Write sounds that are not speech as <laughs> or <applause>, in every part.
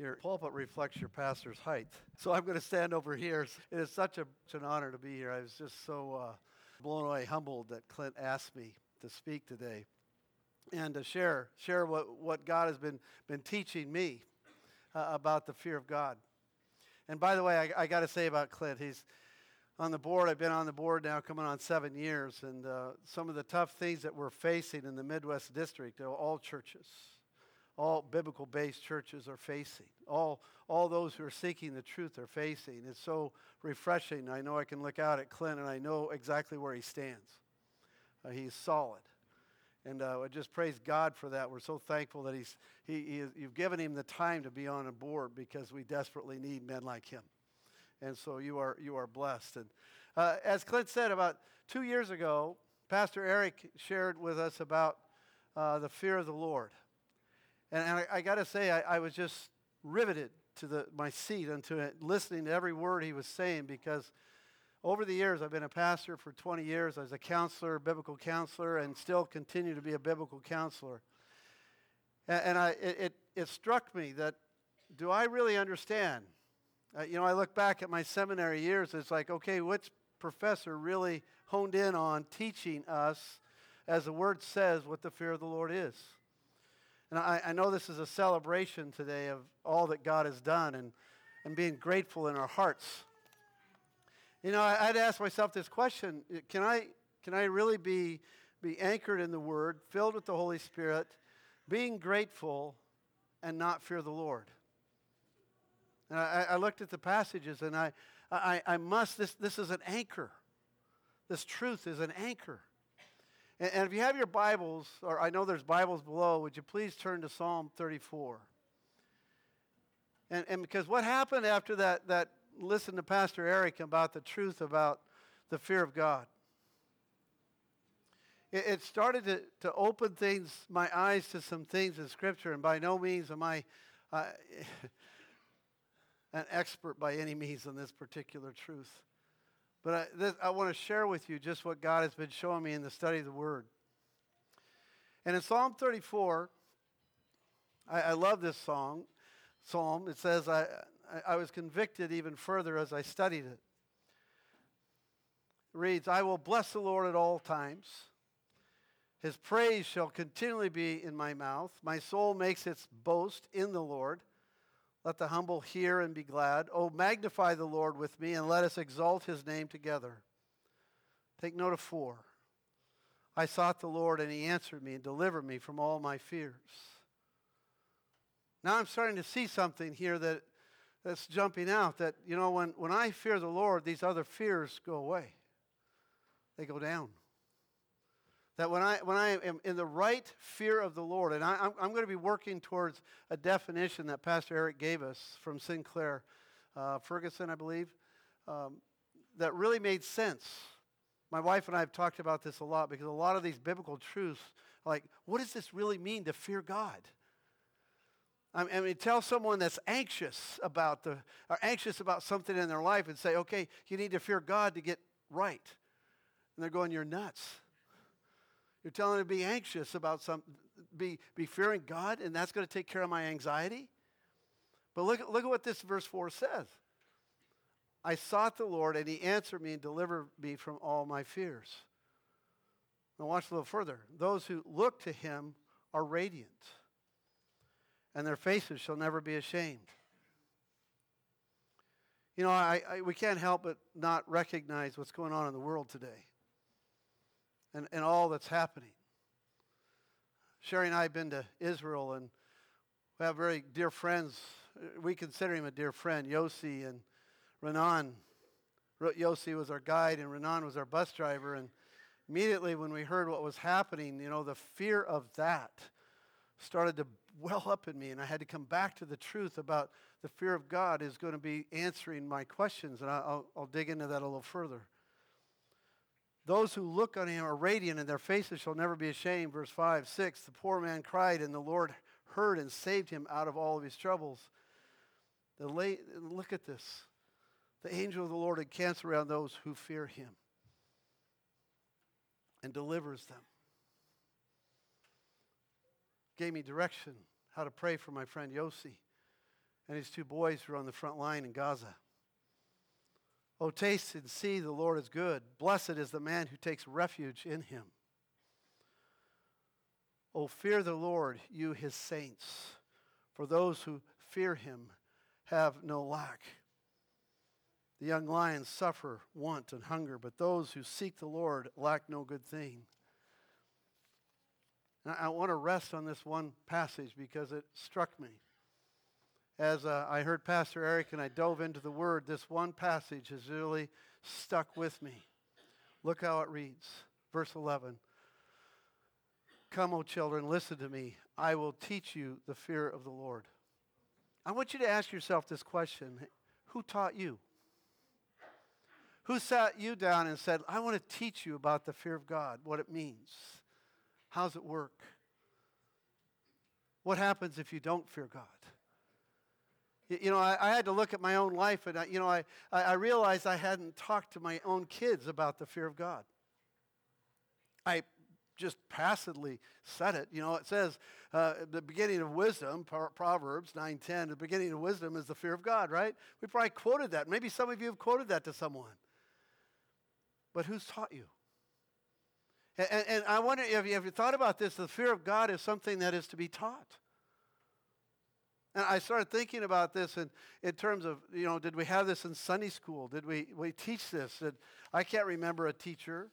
your pulpit reflects your pastor's height. So I'm going to stand over here. It is such, a, such an honor to be here. I was just so uh, blown away, humbled that Clint asked me to speak today and to share, share what, what God has been, been teaching me uh, about the fear of God. And by the way, I, I got to say about Clint, he's on the board. I've been on the board now coming on seven years, and uh, some of the tough things that we're facing in the Midwest District, all churches, all biblical based churches are facing. All, all those who are seeking the truth are facing. It's so refreshing. I know I can look out at Clint and I know exactly where he stands. Uh, he's solid. And uh, I just praise God for that. We're so thankful that he's, he, he you've given him the time to be on a board because we desperately need men like him. And so you are, you are blessed. And uh, as Clint said, about two years ago, Pastor Eric shared with us about uh, the fear of the Lord. And, and I, I got to say, I, I, was just riveted to the, my seat and to it, listening to every word he was saying because over the years, I've been a pastor for 20 years. I was a counselor, biblical counselor, and still continue to be a biblical counselor. And, and I, it, it, struck me that do I really understand? Uh, you know, I look back at my seminary years, it's like, okay, which professor really honed in on teaching us, as the word says, what the fear of the Lord is? And I, I know this is a celebration today of all that God has done and, and being grateful in our hearts. You know, I'd ask myself this question can I, can I really be, be anchored in the Word, filled with the Holy Spirit, being grateful, and not fear the Lord? And I, I looked at the passages and I, I, I must, this, this is an anchor. This truth is an anchor. And, and if you have your Bibles, or I know there's Bibles below, would you please turn to Psalm 34? And, and because what happened after that, that listen to Pastor Eric about the truth about the fear of God? It, it started to, to open things, my eyes to some things in Scripture, and by no means am I uh, <laughs> an expert by any means on this particular truth. But I, this, I want to share with you just what God has been showing me in the study of the Word. And in Psalm 34, I, I love this song, psalm. It says, I, I was convicted even further as I studied it. It reads, I will bless the Lord at all times. His praise shall continually be in my mouth. My soul makes its boast in the Lord. Let the humble hear and be glad. Oh, magnify the Lord with me, and let us exalt his name together. Take note of four. I sought the Lord, and he answered me and delivered me from all my fears. Now I'm starting to see something here that, that's jumping out that, you know, when, when I fear the Lord, these other fears go away, they go down that when I, when I am in the right fear of the Lord, and I, am going to be working towards a definition that Pastor Eric gave us from Sinclair uh, Ferguson, I believe, um, that really made sense. My wife and I have talked about this a lot because a lot of these biblical truths, like, what does this really mean to fear God? I mean, tell someone that's anxious about the, or anxious about something in their life and say, okay, you need to fear God to get right. And they're going, you're nuts. You're telling me to be anxious about some, be, be fearing God, and that's going to take care of my anxiety? But look, look at what this verse 4 says. I sought the Lord, and he answered me and delivered me from all my fears. Now, watch a little further. Those who look to him are radiant, and their faces shall never be ashamed. You know, I, I, we can't help but not recognize what's going on in the world today and, and all that's happening. Sherry and I have been to Israel, and we have very dear friends. We consider him a dear friend, Yossi and Renan. Yossi was our guide, and Renan was our bus driver. And immediately when we heard what was happening, you know, the fear of that started to well up in me, and I had to come back to the truth about the fear of God is going to be answering my questions, and I'll, I'll dig into that a little further. Those who look on him are radiant, and their faces shall never be ashamed. Verse 5, 6. The poor man cried, and the Lord heard and saved him out of all of his troubles. The late, look at this. The angel of the Lord encamps around those who fear him and delivers them. Gave me direction how to pray for my friend Yossi and his two boys who are on the front line in Gaza. Oh, taste and see the Lord is good. Blessed is the man who takes refuge in him. Oh, fear the Lord, you his saints, for those who fear him have no lack. The young lions suffer want and hunger, but those who seek the Lord lack no good thing. And I want to rest on this one passage because it struck me. As uh, I heard Pastor Eric and I dove into the Word, this one passage has really stuck with me. Look how it reads. Verse 11 Come, O children, listen to me. I will teach you the fear of the Lord. I want you to ask yourself this question Who taught you? Who sat you down and said, I want to teach you about the fear of God, what it means? How does it work? What happens if you don't fear God? You know, I, I had to look at my own life, and I, you know, I, I realized I hadn't talked to my own kids about the fear of God. I just passively said it. You know, it says uh, the beginning of wisdom, Proverbs 9:10. The beginning of wisdom is the fear of God, right? We probably quoted that. Maybe some of you have quoted that to someone. But who's taught you? And, and, I wonder if you, have you thought about this? The fear of God is something that is to be taught. And I started thinking about this in, in terms of, you know, did we have this in Sunday school? Did we, we teach this? I can't remember a teacher.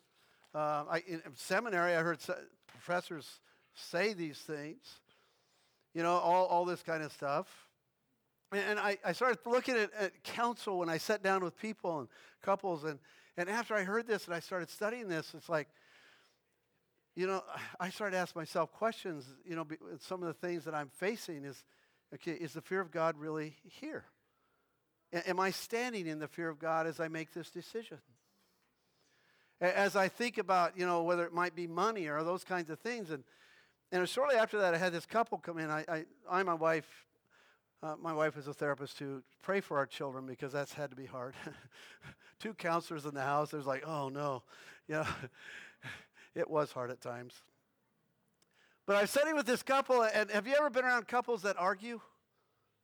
Uh, I, in seminary, I heard professors say these things, you know, all, all this kind of stuff. And, and I, I started looking at, at counsel when I sat down with people and couples, and, and after I heard this and I started studying this, it's like, you know, I started to ask myself questions. You know, some of the things that I'm facing is, okay, is the fear of God really here? A- am I standing in the fear of God as I make this decision? As I think about, you know, whether it might be money or those kinds of things. And, and shortly after that, I had this couple come in. I, I, I my wife, uh, my wife is a therapist to pray for our children because that's had to be hard. <laughs> Two counselors in the house. There's like, oh no, yeah, <laughs> it was hard at times. But I was sitting with this couple, and have you ever been around couples that argue?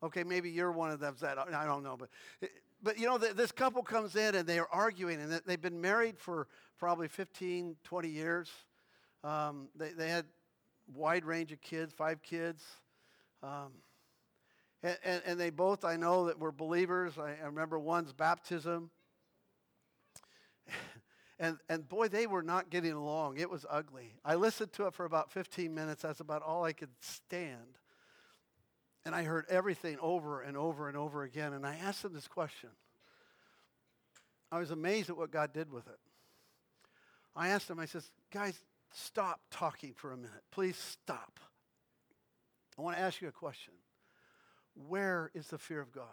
Okay, maybe you're one of them that I don't know, but but you know this couple comes in and they are arguing, and they've been married for probably 15, 20 years. Um, they they had wide range of kids, five kids. Um, and, and, they both, I know that were believers. I, I remember one's baptism. And, and boy, they were not getting along. It was ugly. I listened to it for about 15 minutes. That's about all I could stand. And I heard everything over and over and over again. And I asked them this question. I was amazed at what God did with it. I asked them, I says, guys, stop talking for a minute. Please stop. I want to ask you a question. Where is the fear of God?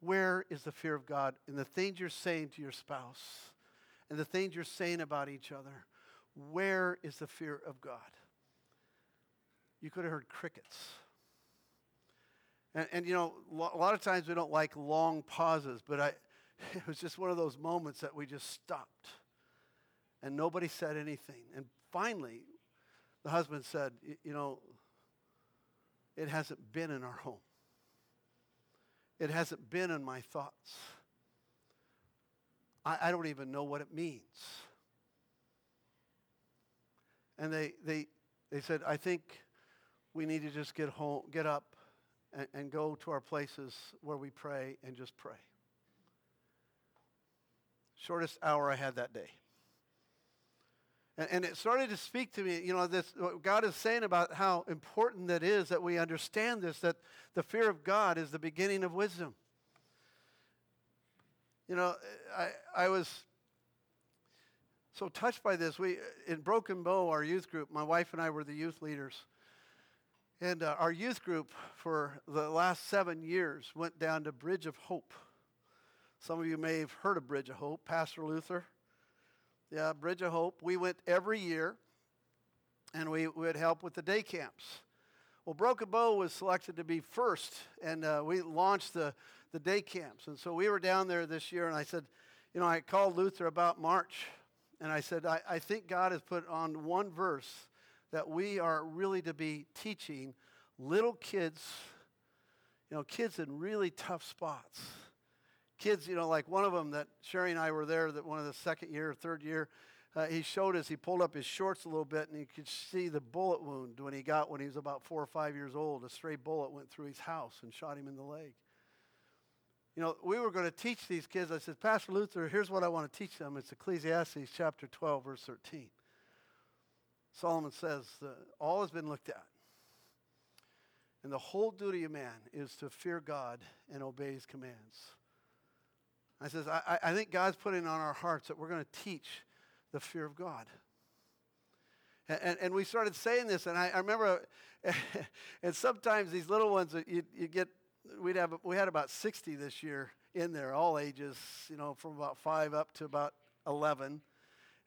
Where is the fear of God in the things you're saying to your spouse and the things you're saying about each other? Where is the fear of God? You could have heard crickets. And, and you know, a lot of times we don't like long pauses, but I, <laughs> it was just one of those moments that we just stopped and nobody said anything. And finally, the husband said, You know, it hasn't been in our home. It hasn't been in my thoughts. I, I don't even know what it means. And they, they, they said, I think we need to just get home, get up and, and go to our places where we pray and just pray. Shortest hour I had that day. And, and it started to speak to me, you know, this, what God is saying about how important that is that we understand this, that the fear of God is the beginning of wisdom. You know, I, I was so touched by this. We, in Broken Bow, our youth group, my wife and I were the youth leaders. And uh, our youth group for the last seven years went down to Bridge of Hope. Some of you may have heard of Bridge of Hope, Pastor Luther. Yeah, Bridge of Hope. We went every year, and we would help with the day camps. Well, Broken Bow was selected to be first, and uh, we launched the, the day camps. And so we were down there this year, and I said, you know, I called Luther about March, and I said, I, I think God has put on one verse that we are really to be teaching little kids you know, kids in really tough spots. Kids, you know, like one of them that Sherry and I were there, that one of the second year third year, uh, he showed us, he pulled up his shorts a little bit and you could see the bullet wound when he got when he was about four or five years old. A stray bullet went through his house and shot him in the leg. You know, we were going to teach these kids. I said, Pastor Luther, here's what I want to teach them. It's Ecclesiastes chapter 12, verse 13. Solomon says, All has been looked at. And the whole duty of man is to fear God and obey his commands. I says, I, I think God's putting on our hearts that we're going to teach the fear of God. And, and, we started saying this, and I, I remember, <laughs> and sometimes these little ones, uh, you, you get, we'd have, we had about 60 this year in there, all ages, you know, from about five up to about 11.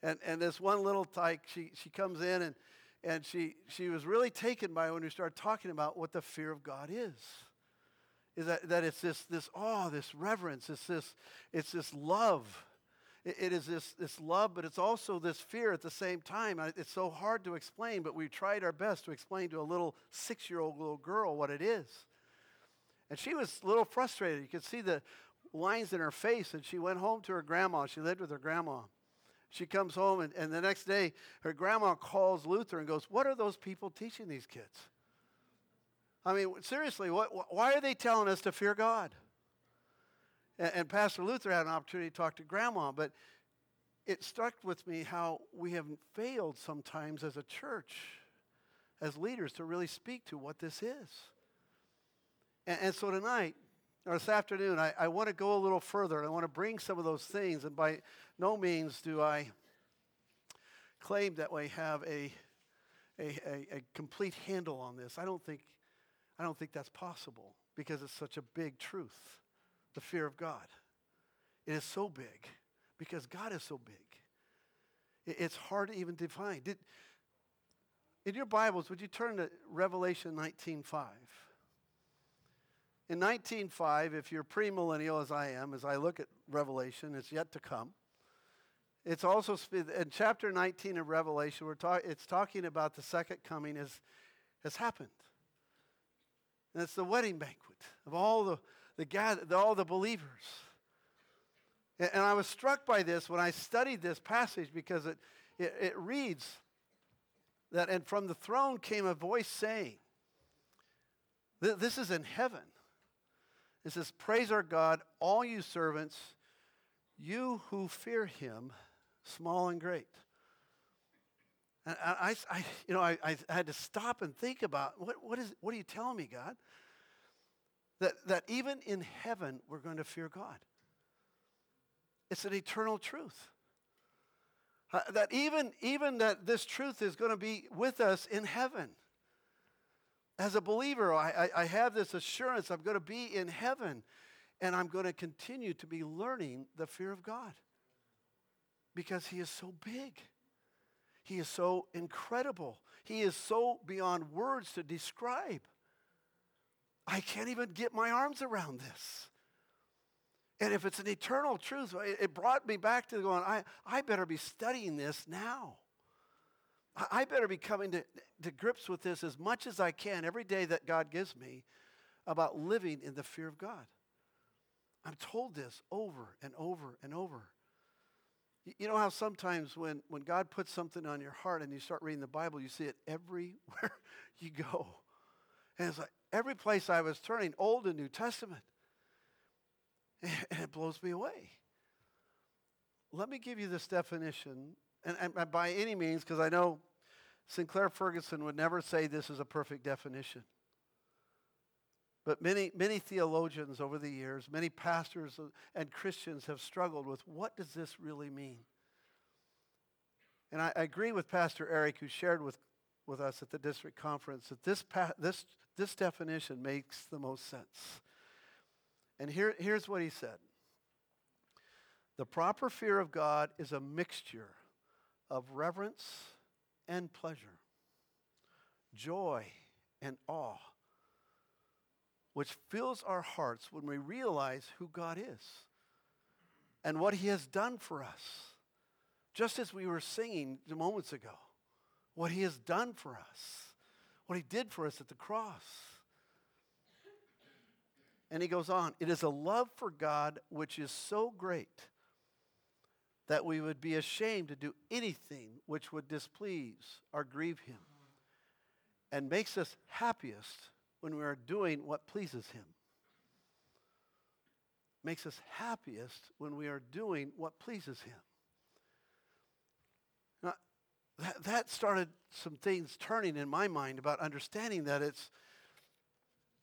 And, and this one little tyke, she, she comes in and, and she, she was really taken by when we started talking about what the fear of God is. Is that, that it's this, this awe, this reverence, it's this, it's this love it, it is this, this love, but it's also this fear at the same time. It's so hard to explain, but we tried our best to explain to a little six year old little girl what it is. And she was a little frustrated. You could see the lines in her face, and she went home to her grandma. She lived with her grandma. She comes home, and, and the next day, her grandma calls Luther and goes, What are those people teaching these kids? I mean, seriously, what, why are they telling us to fear God? And, and Pastor Luther had an opportunity to talk to grandma, but it struck with me how we have failed sometimes as a church, as leaders, to really speak to what this is. And, and so tonight, or this afternoon, I, I want to go a little further. and I want to bring some of those things, and by no means do I claim that we have a, a, a, a complete handle on this. I don't think, I don't think that's possible because it's such a big truth the fear of God. It is so big because God is so big. It's hard to even define. Did, in your Bibles, would you turn to Revelation 19.5? In 19.5, if you're premillennial as I am, as I look at Revelation, it's yet to come. It's also in chapter 19 of Revelation, we're talk, it's talking about the second coming has, has happened. And it's the wedding banquet of all the the gather, all the believers. And, I was struck by this when I studied this passage because it, it, it reads that, and from the throne came a voice saying, This is in heaven. It says, Praise our God, all you servants, you who fear him, small and great. And I, I you know, I, I, had to stop and think about what, what, is, what are you telling me, God? That, that even in heaven, we're going to fear God. It's an eternal truth. Uh, that even, even that this truth is going to be with us in heaven. As a believer, I, I, I have this assurance I'm going to be in heaven and I'm going to continue to be learning the fear of God because He is so big. He is so incredible. He is so beyond words to describe. I can't even get my arms around this. And if it's an eternal truth, it brought me back to going, I, I better be studying this now. I better be coming to, to grips with this as much as I can every day that God gives me about living in the fear of God. I'm told this over and over and over. You know how sometimes when, when God puts something on your heart and you start reading the Bible, you see it everywhere <laughs> you go. And it's like, every place I was turning, Old and New Testament. <laughs> And it blows me away. Let me give you this definition, and, and by any means, because I know Sinclair Ferguson would never say this is a perfect definition. But many, many theologians over the years, many pastors and Christians have struggled with what does this really mean? And I, I agree with Pastor Eric, who shared with, with us at the district conference, that this, pa- this this definition makes the most sense. And here, here's what he said The proper fear of God is a mixture of reverence and pleasure, joy and awe, which fills our hearts when we realize who God is and what he has done for us. Just as we were singing moments ago, what he has done for us what he did for us at the cross. And he goes on, it is a love for God which is so great that we would be ashamed to do anything which would displease or grieve him, and makes us happiest when we are doing what pleases him. Makes us happiest when we are doing what pleases him. Now, that, that started some things turning in my mind about understanding that it's,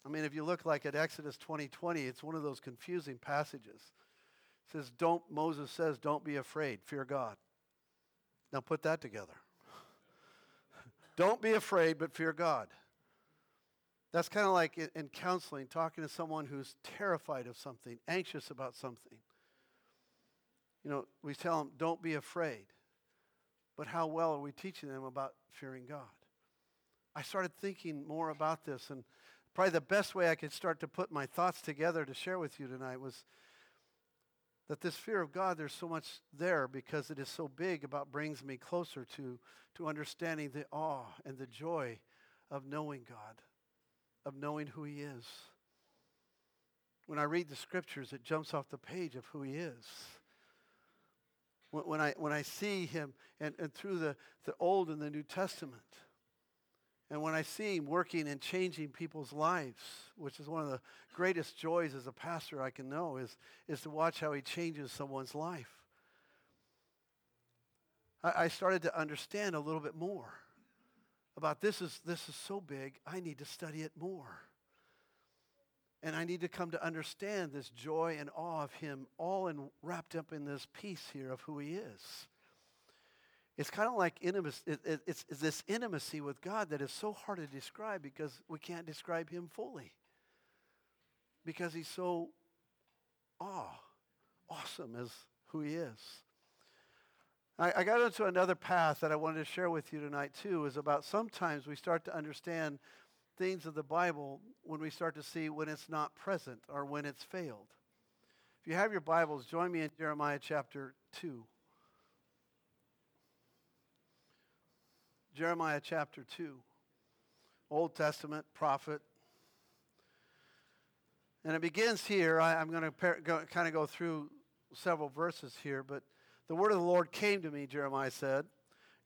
I mean, if you look like at Exodus 20, 20, it's one of those confusing passages. It says, don't, Moses says, don't be afraid, fear God. Now put that together. <laughs> don't be afraid, but fear God. That's kind of like in, in counseling, talking to someone who's terrified of something, anxious about something. You know, we tell them, don't be afraid. But how well are we teaching them about fearing God? I started thinking more about this, and probably the best way I could start to put my thoughts together to share with you tonight was that this fear of God, there's so much there because it is so big about brings me closer to, to understanding the awe and the joy of knowing God, of knowing who He is. When I read the scriptures, it jumps off the page of who He is. When, when I, when I see Him and, and through the, the Old and the New Testament, and when I see him working and changing people's lives, which is one of the greatest joys as a pastor I can know, is, is to watch how he changes someone's life. I, I started to understand a little bit more about this is, this is so big, I need to study it more. And I need to come to understand this joy and awe of him all in, wrapped up in this piece here of who he is. It's kind of like intimacy. It, it, it's, it's this intimacy with God that is so hard to describe because we can't describe Him fully. Because He's so awe, awesome as who He is. I, I got into another path that I wanted to share with you tonight too. Is about sometimes we start to understand things of the Bible when we start to see when it's not present or when it's failed. If you have your Bibles, join me in Jeremiah chapter 2. Jeremiah chapter 2, Old Testament prophet. And it begins here. I, am going to kind of go through several verses here, but the word of the Lord came to me, Jeremiah said,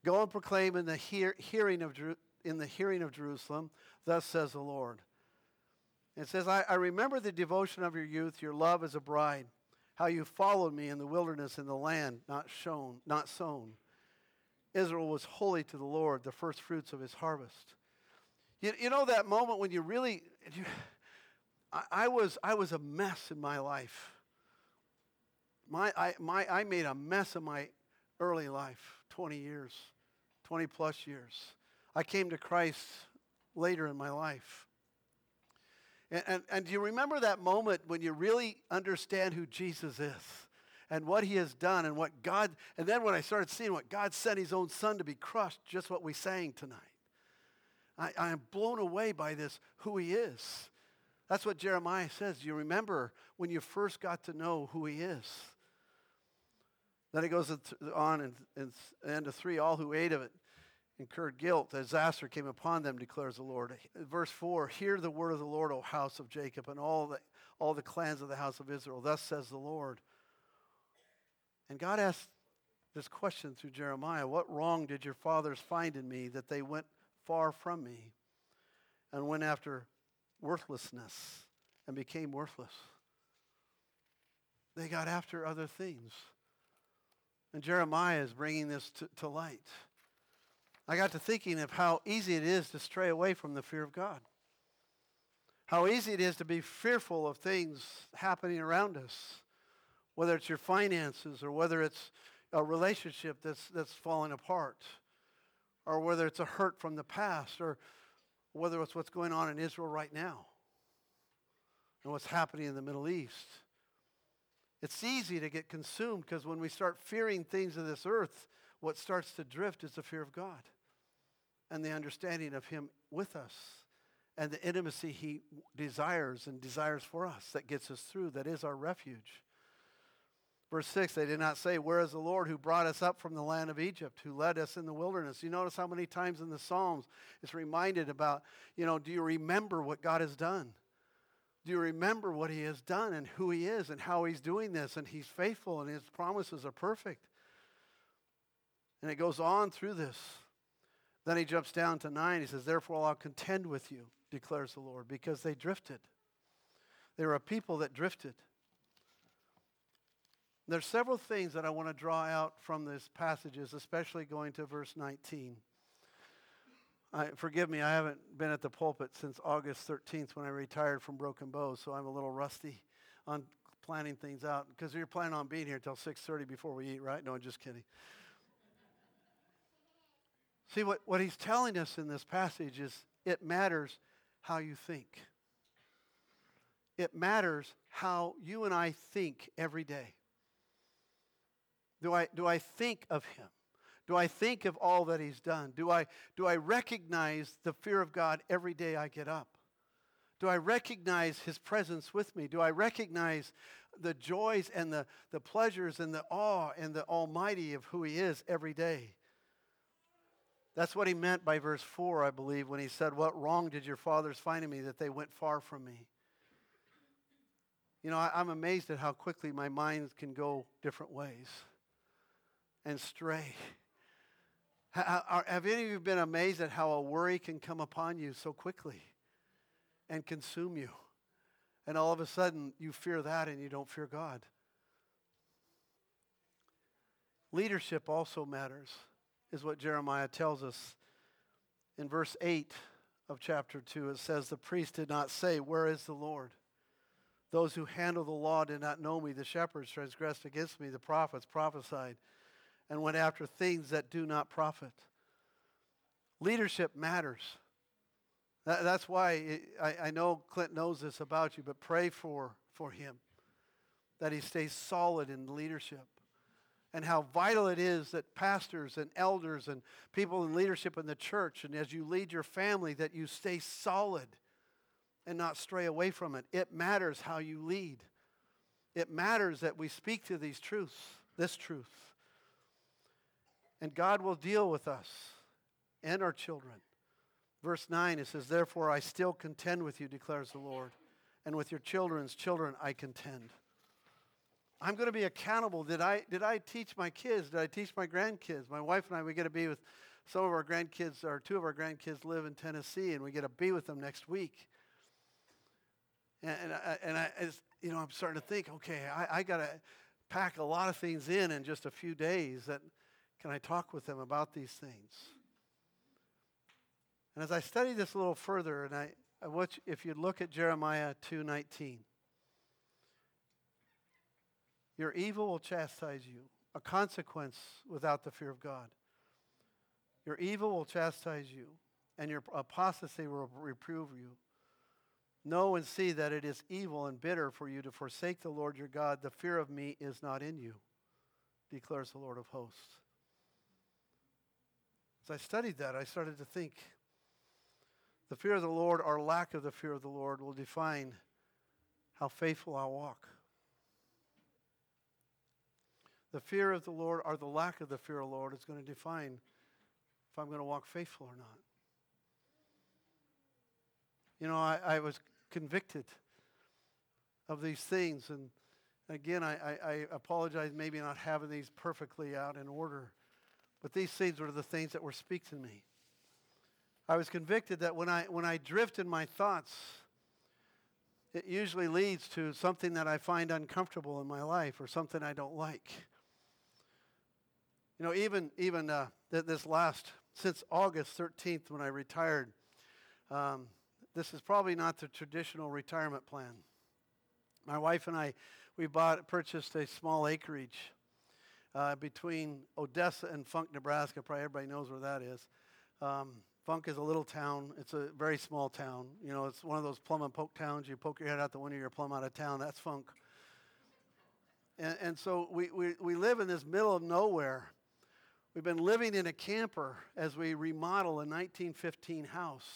Go and proclaim in the hear, hearing of in the hearing of Jerusalem, thus says the Lord. It says, I, I remember the devotion of your youth, your love as a bride, how you followed me in the wilderness in the land not shown, not sown Israel was holy to the Lord, the first fruits of his harvest. You, you know that moment when you really, you, I, I, was, I was a mess in my life. My, I, my, I made a mess of my early life, 20 years, 20 plus years. I came to Christ later in my life. And, and, and do you remember that moment when you really understand who Jesus is? and what he has done and what God, and then when I started seeing what God sent his own son to be crushed, just what we sang tonight. I, I am blown away by this, who he is. That's what Jeremiah says. You remember when you first got to know who he is. Then it goes on end of three, all who ate of it incurred guilt. Disaster came upon them, declares the Lord. Verse four, hear the word of the Lord, O house of Jacob, and all the, all the clans of the house of Israel. Thus says the Lord. And God asked this question through Jeremiah What wrong did your fathers find in me that they went far from me and went after worthlessness and became worthless? They got after other things. And Jeremiah is bringing this to, to light. I got to thinking of how easy it is to stray away from the fear of God. How easy it is to be fearful of things happening around us whether it's your finances or whether it's a relationship that's, that's falling apart or whether it's a hurt from the past or whether it's what's going on in Israel right now and what's happening in the Middle East. It's easy to get consumed because when we start fearing things of this earth, what starts to drift is the fear of God and the understanding of Him with us and the intimacy He desires and desires for us that gets us through, that is our refuge. Verse 6, they did not say, Where is the Lord who brought us up from the land of Egypt, who led us in the wilderness? You notice how many times in the Psalms it's reminded about, you know, do you remember what God has done? Do you remember what he has done and who he is and how he's doing this? And he's faithful and his promises are perfect. And it goes on through this. Then he jumps down to nine. He says, Therefore I'll contend with you, declares the Lord, because they drifted. They were a people that drifted. There's several things that I want to draw out from these passages, especially going to verse 19. I, forgive me, I haven't been at the pulpit since August 13th when I retired from Broken Bow, so I'm a little rusty on planning things out because you're planning on being here until 6.30 before we eat, right? No, I'm just kidding. See, what, what he's telling us in this passage is it matters how you think. It matters how you and I think every day. Do I, do I think of him? Do I think of all that he's done? Do I, do I recognize the fear of God every day I get up? Do I recognize his presence with me? Do I recognize the joys and the, the pleasures and the awe and the almighty of who he is every day? That's what he meant by verse 4, I believe, when he said, What wrong did your fathers find in me that they went far from me? You know, I, am amazed at how quickly my mind can go different ways and stray. Have any of you been amazed at how a worry can come upon you so quickly and consume you? And all of a sudden, you fear that and you don't fear God. Leadership also matters, is what Jeremiah tells us. In verse 8 of chapter 2, it says, The priest did not say, Where is the Lord? Those who handle the law did not know me. The shepherds transgressed against me. The prophets prophesied and went after things that do not profit. Leadership matters. That, that's why it, I, I know Clint knows this about you, but pray for, for him that he stays solid in leadership and how vital it is that pastors and elders and people in leadership in the church and as you lead your family that you stay solid and not stray away from it. It matters how you lead. It matters that we speak to these truths, this truth. And God will deal with us and our children. Verse 9, it says, Therefore I still contend with you, declares the Lord, and with your children's children I contend. I'm going to be accountable. Did I, did I teach my kids? Did I teach my grandkids? My wife and I, we get to be with some of our grandkids, or two of our grandkids live in Tennessee, and we get to be with them next week. And, and, I, and I, you know, I'm starting to think, okay, I, I got to pack a lot of things in in just a few days that can I talk with them about these things? And as I study this a little further, and I, I you, if you look at Jeremiah 2:19, your evil will chastise you, a consequence without the fear of God. Your evil will chastise you, and your apostasy will reprove you. Know and see that it is evil and bitter for you to forsake the Lord your God. The fear of me is not in you, declares the Lord of hosts. As I studied that, I started to think the fear of the Lord or lack of the fear of the Lord will define how faithful I'll walk. The fear of the Lord or the lack of the fear of the Lord is going to define if I'm going to walk faithful or not. You know, I, I was convicted of these things. And again, I, I, I apologize maybe not having these perfectly out in order. But these things were the things that were speaking to me. I was convicted that when I, when I drift in my thoughts, it usually leads to something that I find uncomfortable in my life or something I don't like. You know, even, even uh, th- this last, since August 13th when I retired, um, this is probably not the traditional retirement plan. My wife and I, we bought, purchased a small acreage uh, between Odessa and Funk, Nebraska. Probably everybody knows where that is. Um, Funk is a little town. It's a very small town. You know, it's one of those plum and poke towns. You poke your head out the window, you're plumb out of town. That's Funk. And, and so we, we, we live in this middle of nowhere. We've been living in a camper as we remodel a 1915 house.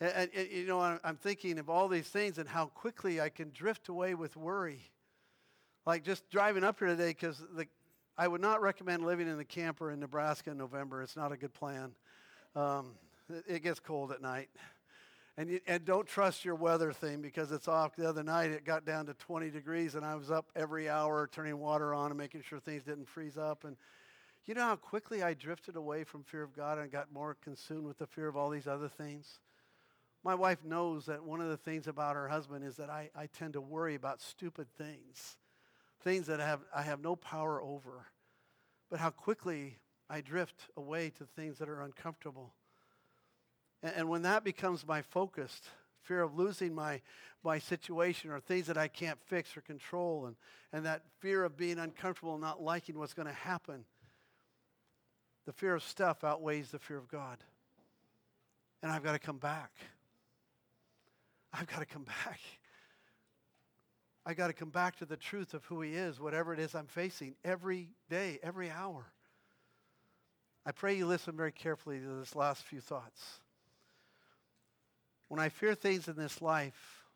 And, and, you know, I'm thinking of all these things and how quickly I can drift away with worry. Like just driving up here today, because I would not recommend living in the camper in Nebraska in November. It's not a good plan. Um, it, it gets cold at night. And, you, and don't trust your weather thing because it's off. The other night it got down to 20 degrees and I was up every hour turning water on and making sure things didn't freeze up. And you know how quickly I drifted away from fear of God and got more consumed with the fear of all these other things? My wife knows that one of the things about her husband is that I, I tend to worry about stupid things, things that I have, I have no power over. But how quickly I drift away to things that are uncomfortable. And, and when that becomes my focus, fear of losing my, my situation or things that I can't fix or control, and, and that fear of being uncomfortable and not liking what's going to happen, the fear of stuff outweighs the fear of God. And I've got to come back. I've got to come <laughs> back. I got to come back to the truth of who He is, whatever it is I'm facing, every day, every hour. I pray you listen very carefully to this last few thoughts. When I fear things in this life,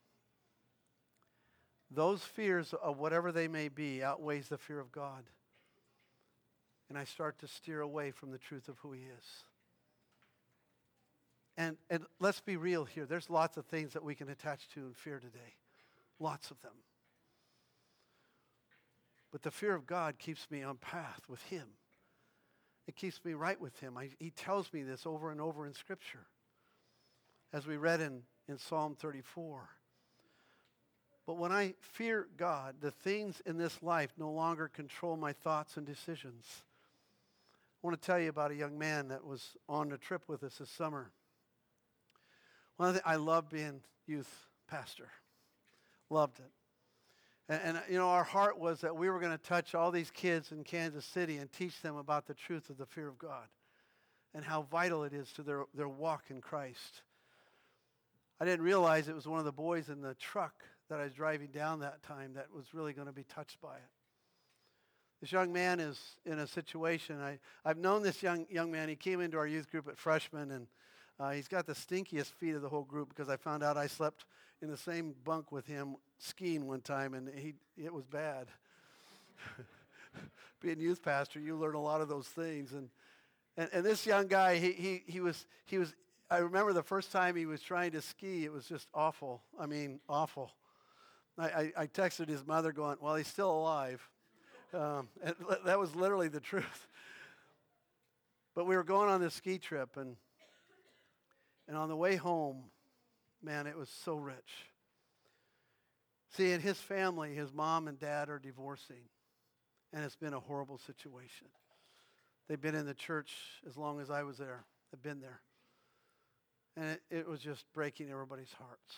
those fears of whatever they may be outweighs the fear of God. And I start to steer away from the truth of who he is. And, and let's be real here. There's lots of things that we can attach to and fear today. Lots of them. But the fear of God keeps me on path with him. It keeps me right with him. I, he tells me this over and over in Scripture, as we read in, in Psalm 34. But when I fear God, the things in this life no longer control my thoughts and decisions. I want to tell you about a young man that was on a trip with us this summer. One of the, I love being youth pastor. Loved it. And, and, you know, our heart was that we were going to touch all these kids in Kansas City and teach them about the truth of the fear of God and how vital it is to their, their walk in Christ. I didn't realize it was one of the boys in the truck that I was driving down that time that was really going to be touched by it. This young man is in a situation. I, I've known this young, young man. He came into our youth group at freshman, and uh, he's got the stinkiest feet of the whole group because I found out I slept in the same bunk with him skiing one time, and he, it was bad. <laughs> Being youth pastor, you learn a lot of those things. And, and, and this young guy, he, he, he, was, he was, I remember the first time he was trying to ski, it was just awful. I mean, awful. I, I, I texted his mother going, well, he's still alive. Um, <laughs> and that was literally the <laughs> truth. But we were going on this ski trip, and, and on the way home, man, it was so rich. See, in his family, his mom and dad are divorcing, and it's been a horrible situation. They've been in the church as long as I was there. They've been there. And it, it was just breaking everybody's hearts.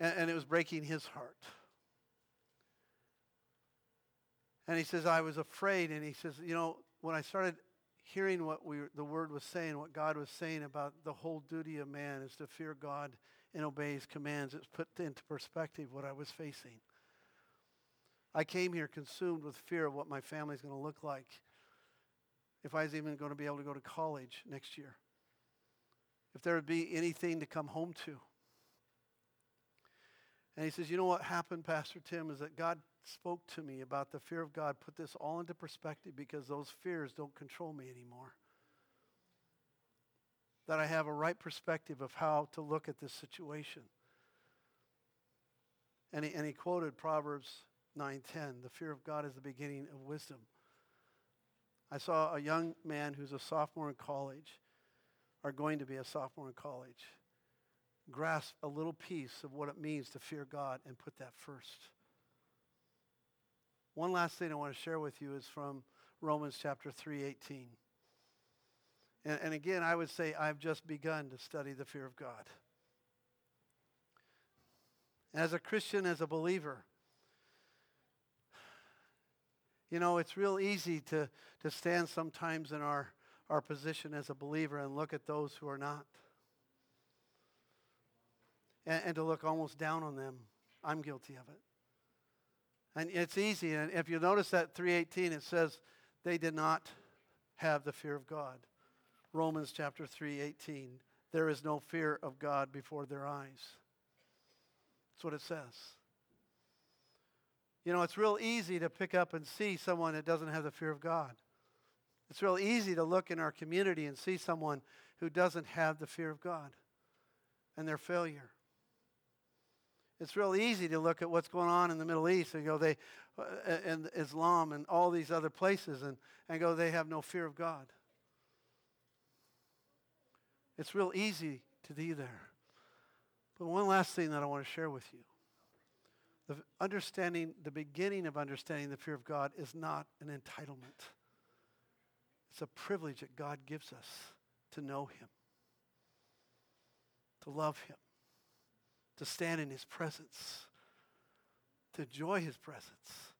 And, and it was breaking his heart. And he says, I was afraid. And he says, you know, when I started hearing what we, the word was saying, what God was saying about the whole duty of man is to fear God and obey his commands. It's put into perspective what I was facing. I came here consumed with fear of what my family's going to look like if I was even going to be able to go to college next year. If there would be anything to come home to. And he says, You know what happened, Pastor Tim, is that God spoke to me about the fear of God, put this all into perspective because those fears don't control me anymore that I have a right perspective of how to look at this situation. And he, and he quoted Proverbs 9:10, "The fear of God is the beginning of wisdom." I saw a young man who's a sophomore in college, or going to be a sophomore in college, grasp a little piece of what it means to fear God and put that first. One last thing I want to share with you is from Romans chapter 3:18. And, and again, I would say I've just begun to study the fear of God. As a Christian, as a believer, you know, it's real easy to, to stand sometimes in our, our position as a believer and look at those who are not. And, and to look almost down on them. I'm guilty of it. And it's easy. And if you notice that 318, it says they did not have the fear of God. Romans chapter 3, 18. There is no fear of God before their eyes. That's what it says. You know, it's real easy to pick up and see someone that doesn't have the fear of God. It's real easy to look in our community and see someone who doesn't have the fear of God and their failure. It's real easy to look at what's going on in the Middle East and go, they, uh, and Islam and all these other places and, and go, they have no fear of God. It's real easy to be there. But one last thing that I want to share with you. The understanding, the beginning of understanding the fear of God is not an entitlement. It's a privilege that God gives us to know Him, to love Him, to stand in His presence, to enjoy His presence.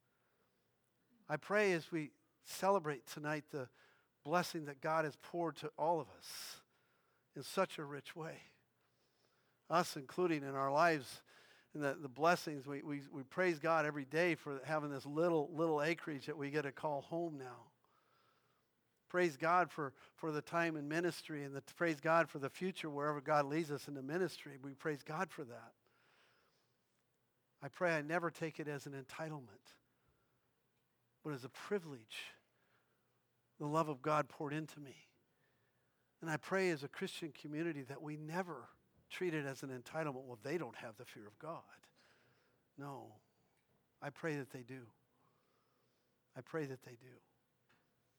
I pray as we celebrate tonight the blessing that God has poured to all of us in such a rich way. Us, including in our lives, and the, the blessings. We, we, we praise God every day for having this little, little acreage that we get to call home now. Praise God for, for the time in ministry and the, praise God for the future wherever God leads us in the ministry. We praise God for that. I pray I never take it as an entitlement, but as a privilege, the love of God poured into me. And I pray as a Christian community that we never treat it as an entitlement. Well, they don't have the fear of God. No. I pray that they do. I pray that they do.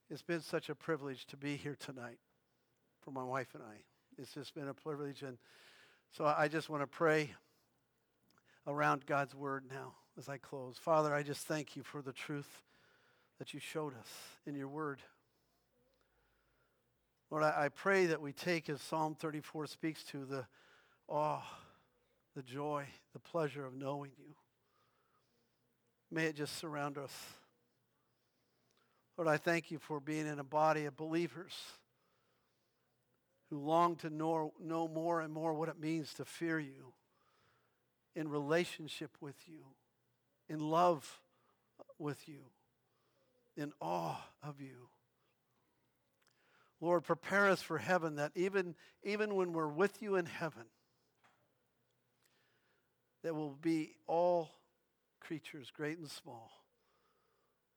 It's been such a privilege to be here tonight for my wife and I. It's just been a privilege. And so I just want to pray around God's word now as I close. Father, I just thank you for the truth that you showed us in your word. Lord, I, pray that we take, as Psalm 34 speaks to, the awe, the joy, the pleasure of knowing you. May it just surround us. Lord, I thank you for being in a body of believers who long to know, know more and more what it means to fear you, in relationship with you, in love with you, in awe of you. Lord, prepare us for heaven that even, even when we're with you in heaven, that will be all creatures, great and small,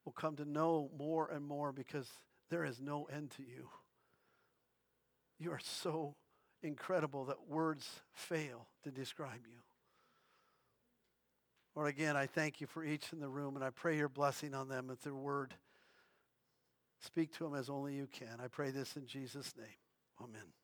will come to know more and more because there is no end to you. You are so incredible that words fail to describe you. Lord, again, I thank you for each in the room, and I pray your blessing on them with their word. Speak to them as only you can. I pray this in Jesus' name. Amen.